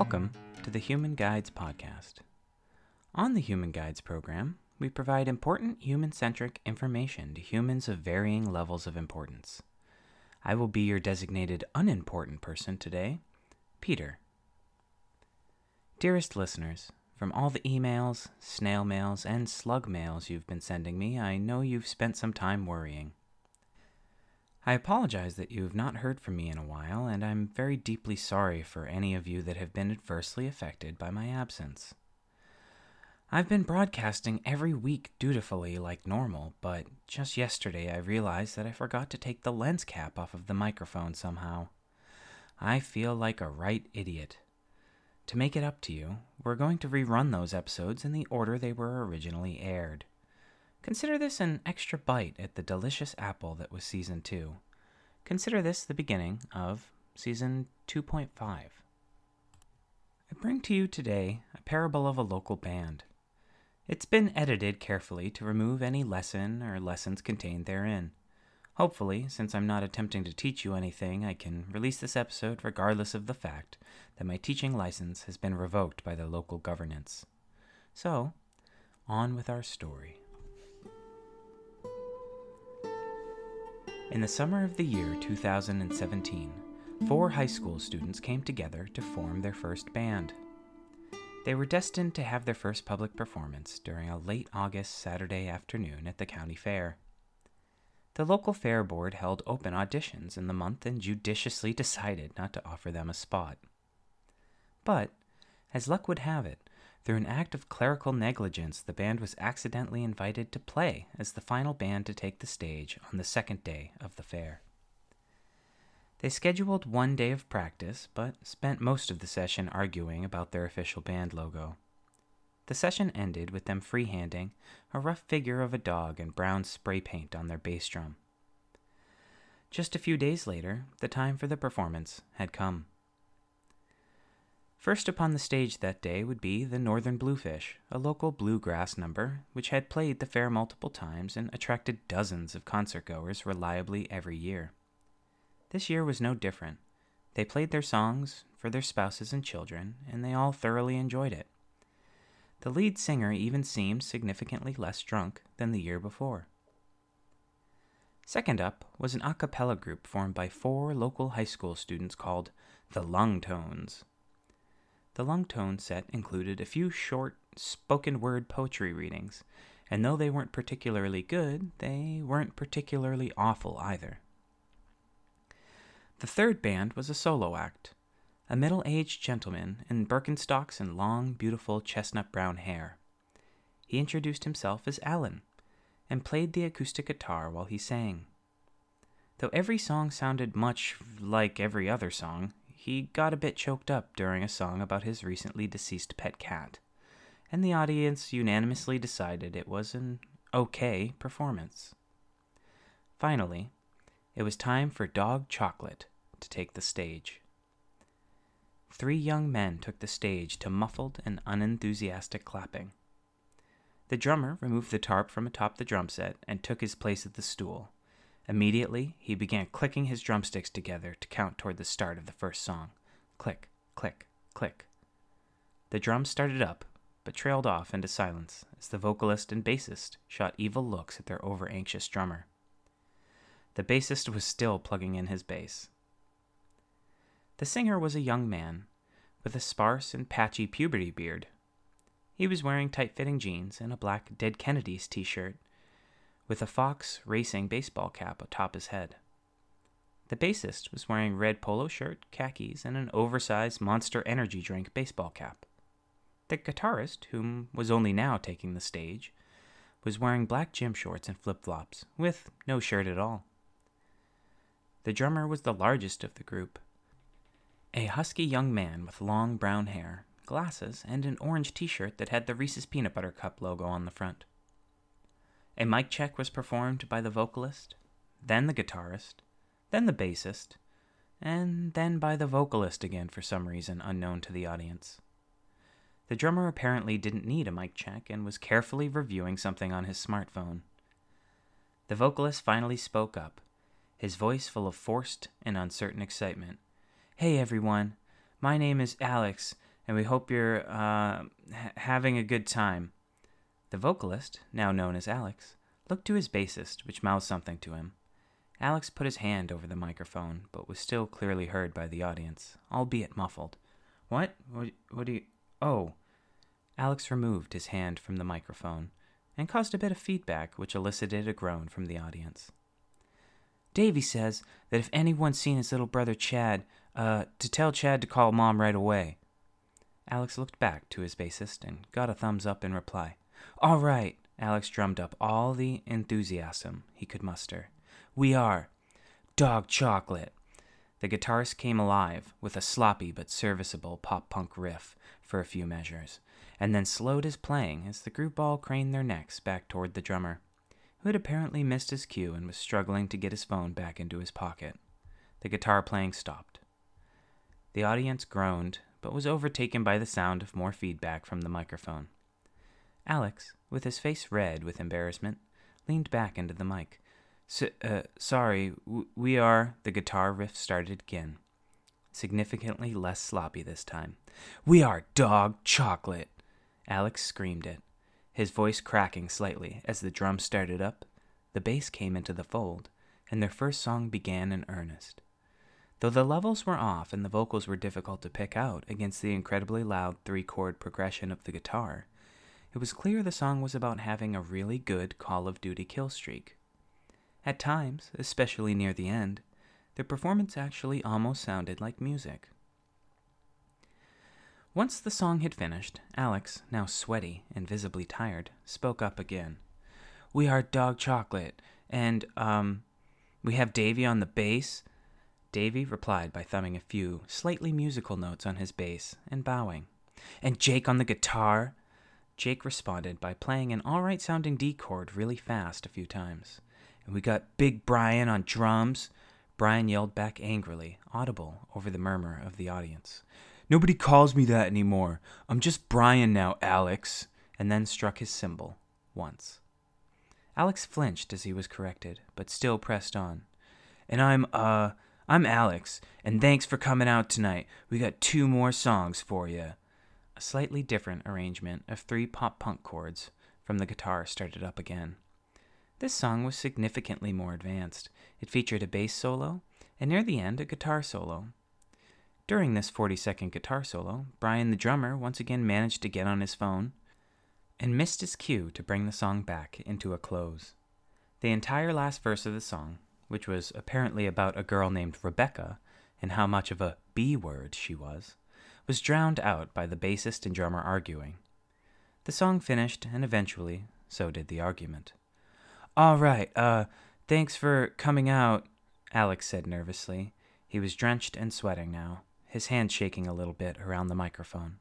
Welcome to the Human Guides Podcast. On the Human Guides program, we provide important human centric information to humans of varying levels of importance. I will be your designated unimportant person today, Peter. Dearest listeners, from all the emails, snail mails, and slug mails you've been sending me, I know you've spent some time worrying. I apologize that you have not heard from me in a while, and I'm very deeply sorry for any of you that have been adversely affected by my absence. I've been broadcasting every week dutifully like normal, but just yesterday I realized that I forgot to take the lens cap off of the microphone somehow. I feel like a right idiot. To make it up to you, we're going to rerun those episodes in the order they were originally aired. Consider this an extra bite at the delicious apple that was season 2. Consider this the beginning of season 2.5. I bring to you today a parable of a local band. It's been edited carefully to remove any lesson or lessons contained therein. Hopefully, since I'm not attempting to teach you anything, I can release this episode regardless of the fact that my teaching license has been revoked by the local governance. So, on with our story. In the summer of the year 2017, four high school students came together to form their first band. They were destined to have their first public performance during a late August Saturday afternoon at the county fair. The local fair board held open auditions in the month and judiciously decided not to offer them a spot. But, as luck would have it, through an act of clerical negligence, the band was accidentally invited to play as the final band to take the stage on the second day of the fair. They scheduled one day of practice, but spent most of the session arguing about their official band logo. The session ended with them freehanding a rough figure of a dog and brown spray paint on their bass drum. Just a few days later, the time for the performance had come. First upon the stage that day would be the Northern Bluefish, a local bluegrass number which had played the fair multiple times and attracted dozens of concertgoers reliably every year. This year was no different. They played their songs for their spouses and children, and they all thoroughly enjoyed it. The lead singer even seemed significantly less drunk than the year before. Second up was an a cappella group formed by four local high school students called the Lung Tones. The Lung Tone set included a few short, spoken word poetry readings, and though they weren't particularly good, they weren't particularly awful either. The third band was a solo act, a middle aged gentleman in Birkenstocks and long, beautiful chestnut brown hair. He introduced himself as Alan and played the acoustic guitar while he sang. Though every song sounded much like every other song, he got a bit choked up during a song about his recently deceased pet cat, and the audience unanimously decided it was an okay performance. Finally, it was time for Dog Chocolate to take the stage. Three young men took the stage to muffled and unenthusiastic clapping. The drummer removed the tarp from atop the drum set and took his place at the stool. Immediately, he began clicking his drumsticks together to count toward the start of the first song. Click, click, click. The drums started up, but trailed off into silence as the vocalist and bassist shot evil looks at their over anxious drummer. The bassist was still plugging in his bass. The singer was a young man, with a sparse and patchy puberty beard. He was wearing tight fitting jeans and a black Dead Kennedys t shirt with a Fox racing baseball cap atop his head. The bassist was wearing red polo shirt, khakis, and an oversized Monster Energy drink baseball cap. The guitarist, whom was only now taking the stage, was wearing black gym shorts and flip flops, with no shirt at all. The drummer was the largest of the group. A husky young man with long brown hair, glasses, and an orange t shirt that had the Reese's Peanut Butter Cup logo on the front. A mic check was performed by the vocalist, then the guitarist, then the bassist, and then by the vocalist again for some reason unknown to the audience. The drummer apparently didn't need a mic check and was carefully reviewing something on his smartphone. The vocalist finally spoke up, his voice full of forced and uncertain excitement. Hey everyone, my name is Alex, and we hope you're uh, ha- having a good time. The vocalist, now known as Alex, looked to his bassist, which mouthed something to him. Alex put his hand over the microphone, but was still clearly heard by the audience, albeit muffled. What? What, what do you. Oh. Alex removed his hand from the microphone and caused a bit of feedback, which elicited a groan from the audience. Davy says that if anyone's seen his little brother Chad, uh, to tell Chad to call Mom right away. Alex looked back to his bassist and got a thumbs up in reply. All right, Alex drummed up all the enthusiasm he could muster. We are. Dog Chocolate. The guitarist came alive with a sloppy but serviceable pop punk riff for a few measures, and then slowed his playing as the group all craned their necks back toward the drummer, who had apparently missed his cue and was struggling to get his phone back into his pocket. The guitar playing stopped. The audience groaned, but was overtaken by the sound of more feedback from the microphone. Alex, with his face red with embarrassment, leaned back into the mic. uh, sorry, we are. The guitar riff started again, significantly less sloppy this time. We are dog chocolate. Alex screamed it, his voice cracking slightly as the drums started up, the bass came into the fold, and their first song began in earnest. Though the levels were off and the vocals were difficult to pick out against the incredibly loud three chord progression of the guitar, it was clear the song was about having a really good Call of Duty kill streak. At times, especially near the end, the performance actually almost sounded like music. Once the song had finished, Alex, now sweaty and visibly tired, spoke up again. We are Dog Chocolate, and, um, we have Davy on the bass. Davy replied by thumbing a few slightly musical notes on his bass and bowing. And Jake on the guitar, Jake responded by playing an alright sounding D chord really fast a few times. And we got Big Brian on drums. Brian yelled back angrily, audible over the murmur of the audience. Nobody calls me that anymore. I'm just Brian now, Alex. And then struck his cymbal once. Alex flinched as he was corrected, but still pressed on. And I'm, uh, I'm Alex, and thanks for coming out tonight. We got two more songs for you. A slightly different arrangement of three pop punk chords from the guitar started up again. This song was significantly more advanced. It featured a bass solo, and near the end, a guitar solo. During this 40 second guitar solo, Brian the drummer once again managed to get on his phone and missed his cue to bring the song back into a close. The entire last verse of the song, which was apparently about a girl named Rebecca and how much of a B word she was, was drowned out by the bassist and drummer arguing. The song finished, and eventually, so did the argument. All right, uh, thanks for coming out, Alex said nervously. He was drenched and sweating now, his hand shaking a little bit around the microphone.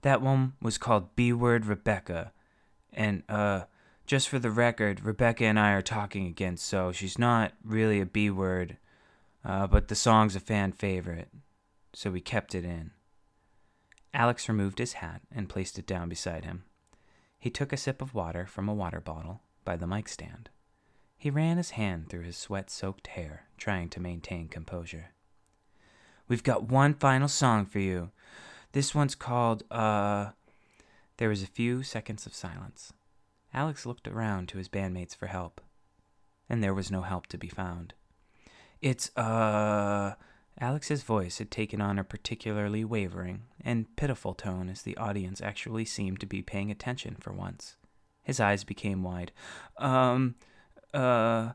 That one was called B Word Rebecca. And, uh, just for the record, Rebecca and I are talking again, so she's not really a B word, uh, but the song's a fan favorite, so we kept it in. Alex removed his hat and placed it down beside him. He took a sip of water from a water bottle by the mic stand. He ran his hand through his sweat soaked hair, trying to maintain composure. We've got one final song for you. This one's called, uh. There was a few seconds of silence. Alex looked around to his bandmates for help, and there was no help to be found. It's, uh. Alex's voice had taken on a particularly wavering and pitiful tone as the audience actually seemed to be paying attention for once. His eyes became wide. Um, uh.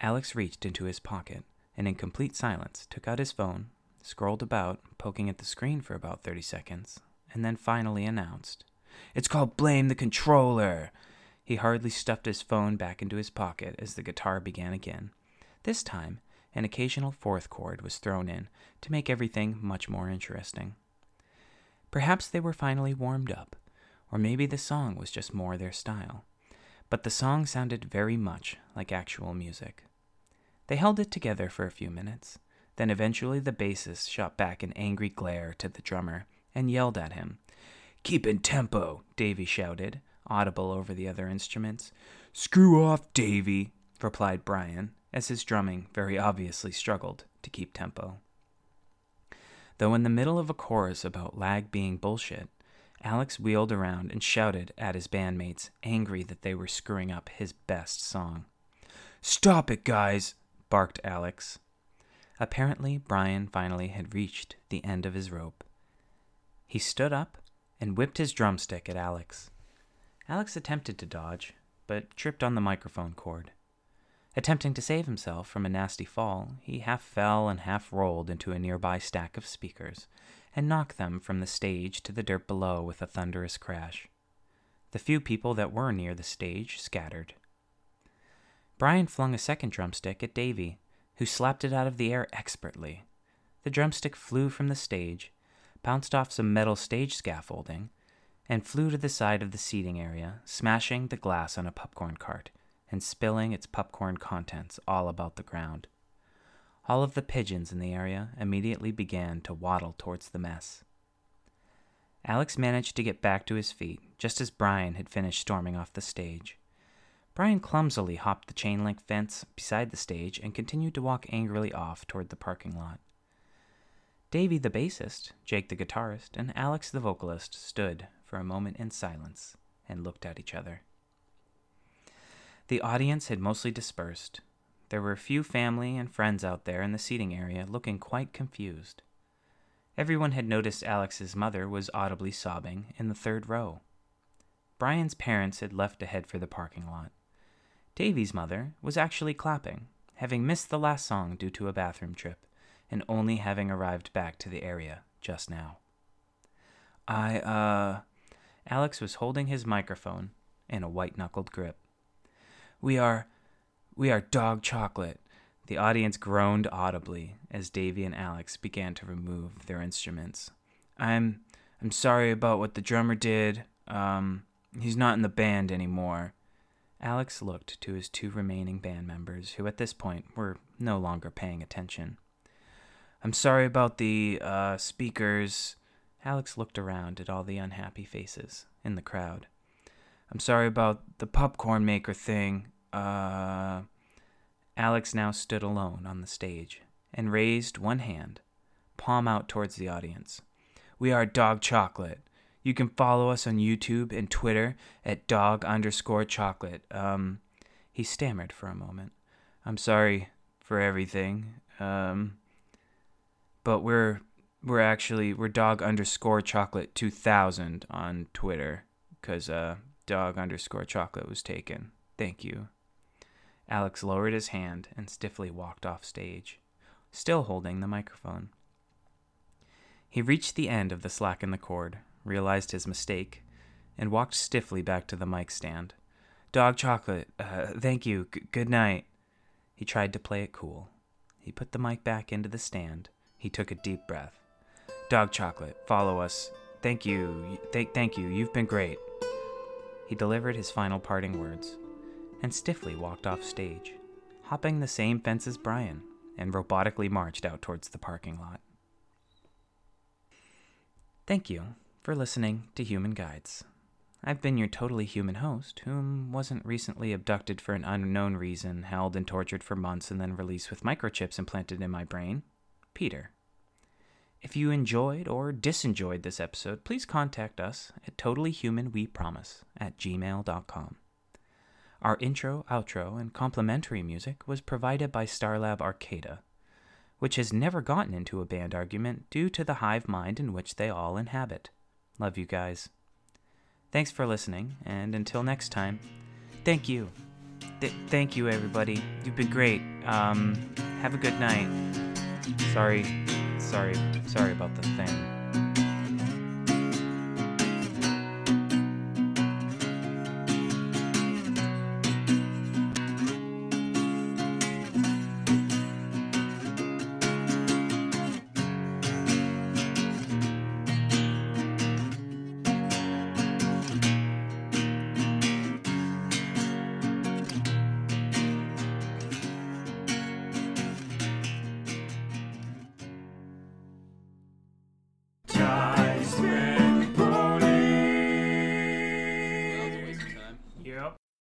Alex reached into his pocket and, in complete silence, took out his phone, scrolled about, poking at the screen for about 30 seconds, and then finally announced, It's called Blame the Controller. He hardly stuffed his phone back into his pocket as the guitar began again. This time, an occasional fourth chord was thrown in to make everything much more interesting. Perhaps they were finally warmed up, or maybe the song was just more their style, but the song sounded very much like actual music. They held it together for a few minutes, then eventually the bassist shot back an angry glare to the drummer and yelled at him. Keep in tempo, Davy shouted, audible over the other instruments. Screw off, Davy, replied Brian, as his drumming very obviously struggled to keep tempo. Though in the middle of a chorus about lag being bullshit, Alex wheeled around and shouted at his bandmates, angry that they were screwing up his best song. Stop it, guys, barked Alex. Apparently, Brian finally had reached the end of his rope. He stood up and whipped his drumstick at Alex. Alex attempted to dodge, but tripped on the microphone cord. Attempting to save himself from a nasty fall, he half fell and half rolled into a nearby stack of speakers and knocked them from the stage to the dirt below with a thunderous crash. The few people that were near the stage scattered. Brian flung a second drumstick at Davy, who slapped it out of the air expertly. The drumstick flew from the stage, bounced off some metal stage scaffolding, and flew to the side of the seating area, smashing the glass on a popcorn cart and spilling its popcorn contents all about the ground. All of the pigeons in the area immediately began to waddle towards the mess. Alex managed to get back to his feet just as Brian had finished storming off the stage. Brian clumsily hopped the chain link fence beside the stage and continued to walk angrily off toward the parking lot. Davy the bassist, Jake the guitarist, and Alex the vocalist stood for a moment in silence and looked at each other. The audience had mostly dispersed. There were a few family and friends out there in the seating area looking quite confused. Everyone had noticed Alex's mother was audibly sobbing in the third row. Brian's parents had left to head for the parking lot. Davy's mother was actually clapping, having missed the last song due to a bathroom trip, and only having arrived back to the area just now. I, uh. Alex was holding his microphone in a white knuckled grip. We are. We are dog chocolate. The audience groaned audibly as Davy and Alex began to remove their instruments. I'm. I'm sorry about what the drummer did. Um, he's not in the band anymore. Alex looked to his two remaining band members, who at this point were no longer paying attention. I'm sorry about the uh, speakers. Alex looked around at all the unhappy faces in the crowd. I'm sorry about the popcorn maker thing. Uh. Alex now stood alone on the stage and raised one hand, palm out towards the audience. We are Dog Chocolate. You can follow us on YouTube and Twitter at dog underscore chocolate. Um, he stammered for a moment. I'm sorry for everything. Um, but we're we're actually we're dog underscore chocolate 2000 on Twitter because uh, dog underscore chocolate was taken. Thank you. Alex lowered his hand and stiffly walked off stage, still holding the microphone. He reached the end of the slack in the cord, realized his mistake, and walked stiffly back to the mic stand. Dog chocolate, uh, thank you, G- good night. He tried to play it cool. He put the mic back into the stand. He took a deep breath. Dog chocolate, follow us. Thank you, th- thank you, you've been great. He delivered his final parting words and stiffly walked off stage, hopping the same fence as Brian, and robotically marched out towards the parking lot. Thank you for listening to Human Guides. I've been your totally human host, whom wasn't recently abducted for an unknown reason, held and tortured for months, and then released with microchips implanted in my brain, Peter. If you enjoyed or disenjoyed this episode, please contact us at totallyhumanwepromise at gmail.com. Our intro, outro, and complimentary music was provided by Starlab Arcada, which has never gotten into a band argument due to the hive mind in which they all inhabit. Love you guys. Thanks for listening, and until next time, thank you. Th- thank you, everybody. You've been great. Um, have a good night. Sorry sorry, sorry about the thing.